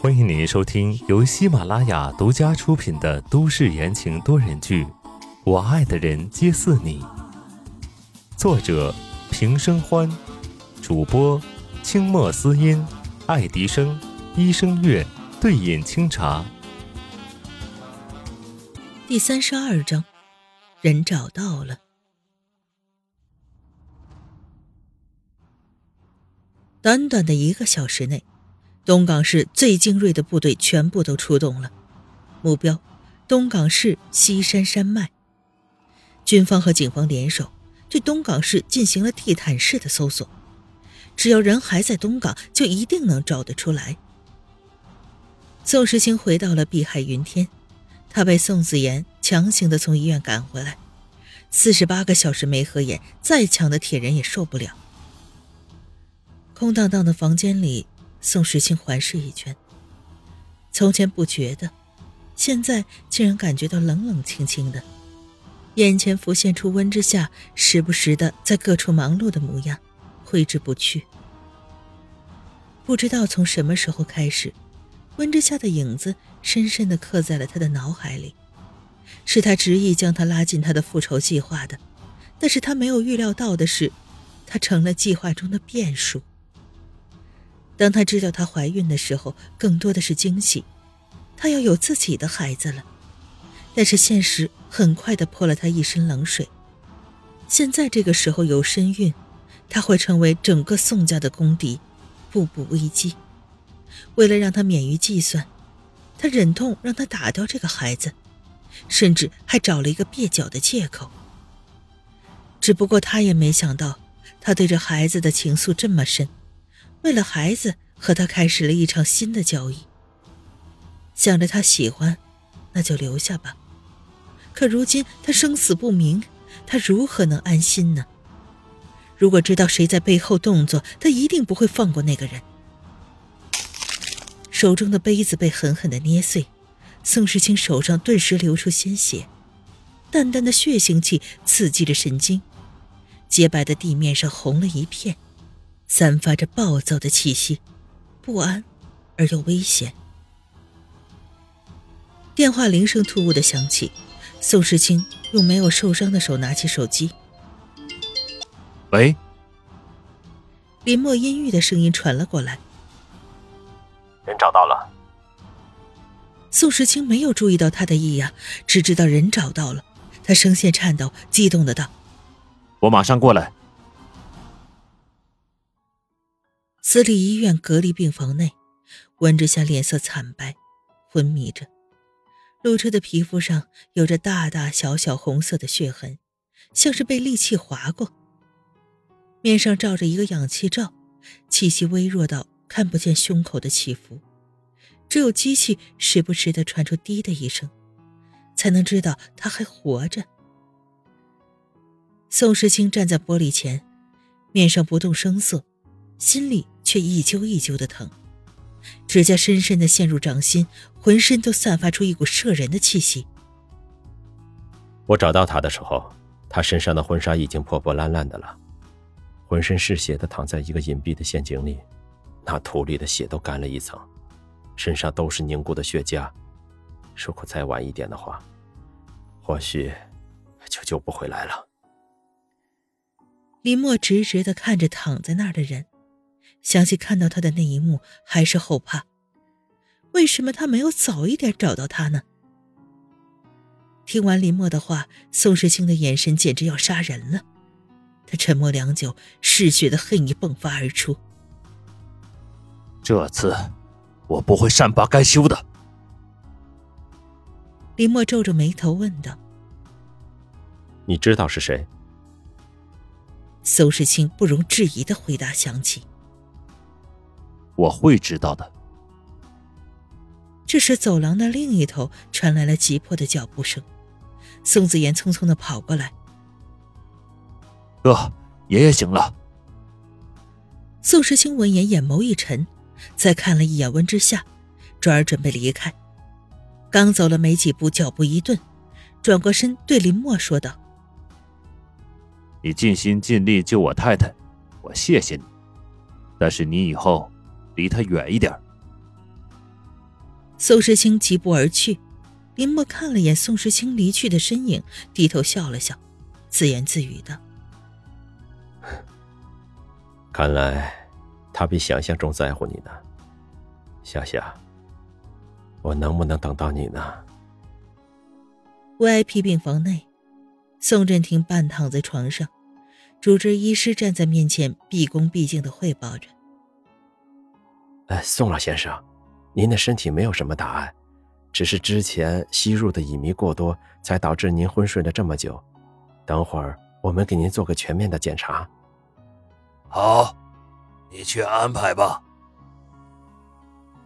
欢迎您收听由喜马拉雅独家出品的都市言情多人剧《我爱的人皆似你》，作者平生欢，主播清墨思音、爱迪生、一生月、对饮清茶。第三十二章，人找到了。短短的一个小时内。东港市最精锐的部队全部都出动了，目标：东港市西山山脉。军方和警方联手，对东港市进行了地毯式的搜索。只要人还在东港，就一定能找得出来。宋时清回到了碧海云天，他被宋子妍强行的从医院赶回来，四十八个小时没合眼，再强的铁人也受不了。空荡荡的房间里。宋时清环视一圈，从前不觉得，现在竟然感觉到冷冷清清的。眼前浮现出温之夏时不时的在各处忙碌的模样，挥之不去。不知道从什么时候开始，温之夏的影子深深的刻在了他的脑海里。是他执意将他拉进他的复仇计划的，但是他没有预料到的是，他成了计划中的变数。当他知道她怀孕的时候，更多的是惊喜，她要有自己的孩子了。但是现实很快的泼了她一身冷水。现在这个时候有身孕，她会成为整个宋家的公敌，步步危机。为了让她免于计算，他忍痛让她打掉这个孩子，甚至还找了一个蹩脚的借口。只不过他也没想到，他对这孩子的情愫这么深。为了孩子，和他开始了一场新的交易。想着他喜欢，那就留下吧。可如今他生死不明，他如何能安心呢？如果知道谁在背后动作，他一定不会放过那个人。手中的杯子被狠狠的捏碎，宋时清手上顿时流出鲜血，淡淡的血腥气刺激着神经，洁白的地面上红了一片。散发着暴躁的气息，不安而又危险。电话铃声突兀的响起，宋时清用没有受伤的手拿起手机。喂，林墨阴郁的声音传了过来。人找到了。宋时清没有注意到他的异样，只知道人找到了。他声线颤抖，激动的道：“我马上过来。”私立医院隔离病房内，温之夏脸色惨白，昏迷着，露出的皮肤上有着大大小小红色的血痕，像是被利器划过。面上罩着一个氧气罩，气息微弱到看不见胸口的起伏，只有机器时不时的传出“滴”的一声，才能知道他还活着。宋时清站在玻璃前，面上不动声色，心里。却一揪一揪的疼，指甲深深的陷入掌心，浑身都散发出一股摄人的气息。我找到他的时候，他身上的婚纱已经破破烂烂的了，浑身是血的躺在一个隐蔽的陷阱里，那土里的血都干了一层，身上都是凝固的血痂。如果再晚一点的话，或许就救不回来了。林墨直直的看着躺在那儿的人。想起看到他的那一幕，还是后怕。为什么他没有早一点找到他呢？听完林墨的话，宋时清的眼神简直要杀人了。他沉默良久，嗜血的恨意迸发而出。这次，我不会善罢甘休的。林墨皱着眉头问道：“你知道是谁？”宋时清不容置疑的回答响起。我会知道的。这时，走廊的另一头传来了急迫的脚步声。宋子妍匆匆的跑过来：“哥，爷爷醒了。”宋时清闻言，眼眸一沉，再看了一眼温之夏，转而准备离开。刚走了没几步，脚步一顿，转过身对林墨说道：“你尽心尽力救我太太，我谢谢你。但是你以后……”离他远一点。宋时清疾步而去，林墨看了眼宋时清离去的身影，低头笑了笑，自言自语道：“看来他比想象中在乎你呢，夏夏。我能不能等到你呢？”VIP 病房内，宋振廷半躺在床上，主治医师站在面前，毕恭毕敬的汇报着：“哎，宋老先生。”您的身体没有什么大碍，只是之前吸入的乙醚过多，才导致您昏睡了这么久。等会儿我们给您做个全面的检查。好，你去安排吧。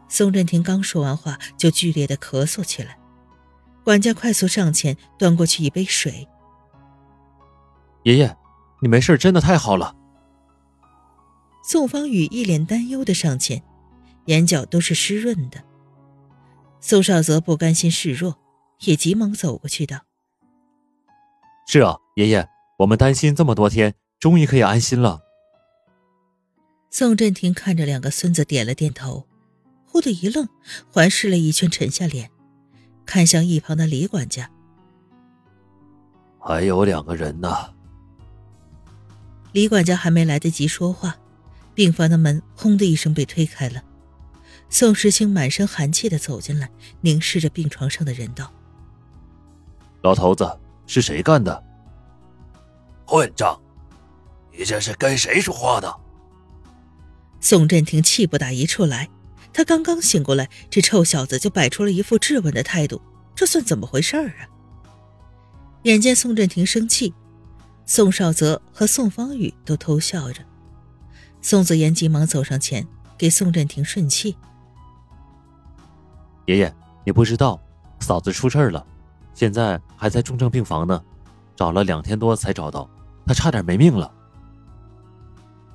宋振廷刚说完话，就剧烈的咳嗽起来。管家快速上前端过去一杯水。爷爷，你没事真的太好了。宋方宇一脸担忧的上前。眼角都是湿润的，宋少泽不甘心示弱，也急忙走过去道：“是啊，爷爷，我们担心这么多天，终于可以安心了。”宋振廷看着两个孙子，点了点头，忽的一愣，环视了一圈，沉下脸，看向一旁的李管家：“还有两个人呢。”李管家还没来得及说话，病房的门轰的一声被推开了。宋时清满身寒气的走进来，凝视着病床上的人道：“老头子，是谁干的？混账！你这是跟谁说话呢？”宋振廷气不打一处来，他刚刚醒过来，这臭小子就摆出了一副质问的态度，这算怎么回事儿啊？眼见宋振廷生气，宋少泽和宋方宇都偷笑着。宋子言急忙走上前，给宋振廷顺气。爷爷，你不知道，嫂子出事了，现在还在重症病房呢，找了两天多才找到，她差点没命了。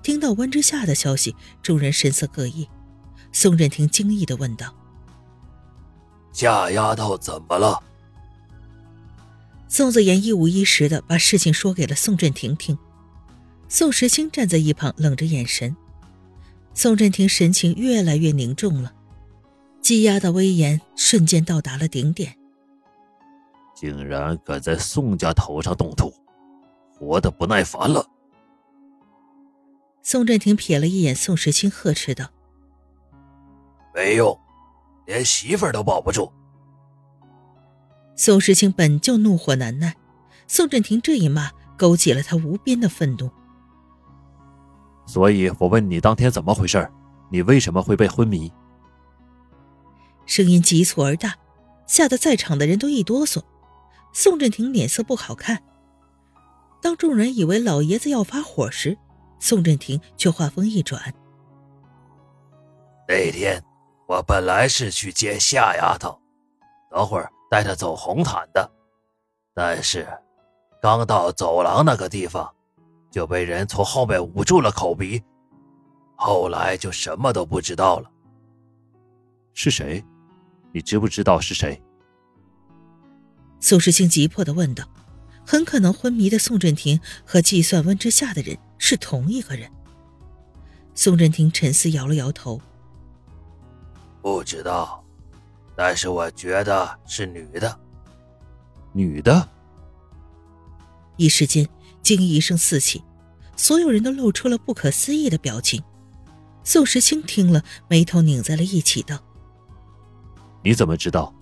听到温之夏的消息，众人神色各异。宋振廷惊异的问道：“夏丫头怎么了？”宋子言一五一十的把事情说给了宋振廷听。宋时清站在一旁冷着眼神，宋振廷神情越来越凝重了。积压的威严瞬间到达了顶点，竟然敢在宋家头上动土，活得不耐烦了。宋振廷瞥了一眼宋时清，呵斥道：“没用，连媳妇儿都保不住。”宋时清本就怒火难耐，宋振廷这一骂勾起了他无边的愤怒。所以我问你，当天怎么回事？你为什么会被昏迷？声音急促而大，吓得在场的人都一哆嗦。宋振廷脸色不好看。当众人以为老爷子要发火时，宋振廷却话锋一转：“那天我本来是去接夏丫头，等会儿带她走红毯的，但是刚到走廊那个地方，就被人从后面捂住了口鼻，后来就什么都不知道了。是谁？”你知不知道是谁？宋时清急迫的问道。很可能昏迷的宋振庭和计算温之夏的人是同一个人。宋振庭沉思，摇了摇头。不知道，但是我觉得是女的。女的。一时间惊异声四起，所有人都露出了不可思议的表情。宋时清听了，眉头拧在了一起，道。你怎么知道？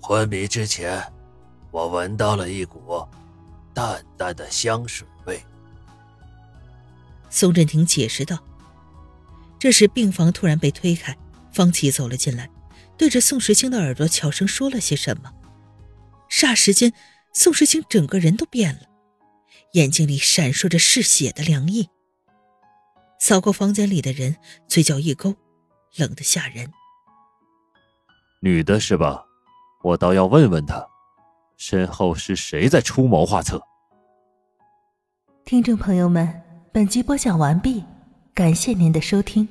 昏迷之前，我闻到了一股淡淡的香水味。宋振廷解释道。这时，病房突然被推开，方琦走了进来，对着宋时清的耳朵悄声说了些什么。霎时间，宋时清整个人都变了，眼睛里闪烁着嗜血的凉意。扫过房间里的人，嘴角一勾，冷得吓人。女的是吧？我倒要问问她，身后是谁在出谋划策？听众朋友们，本集播讲完毕，感谢您的收听。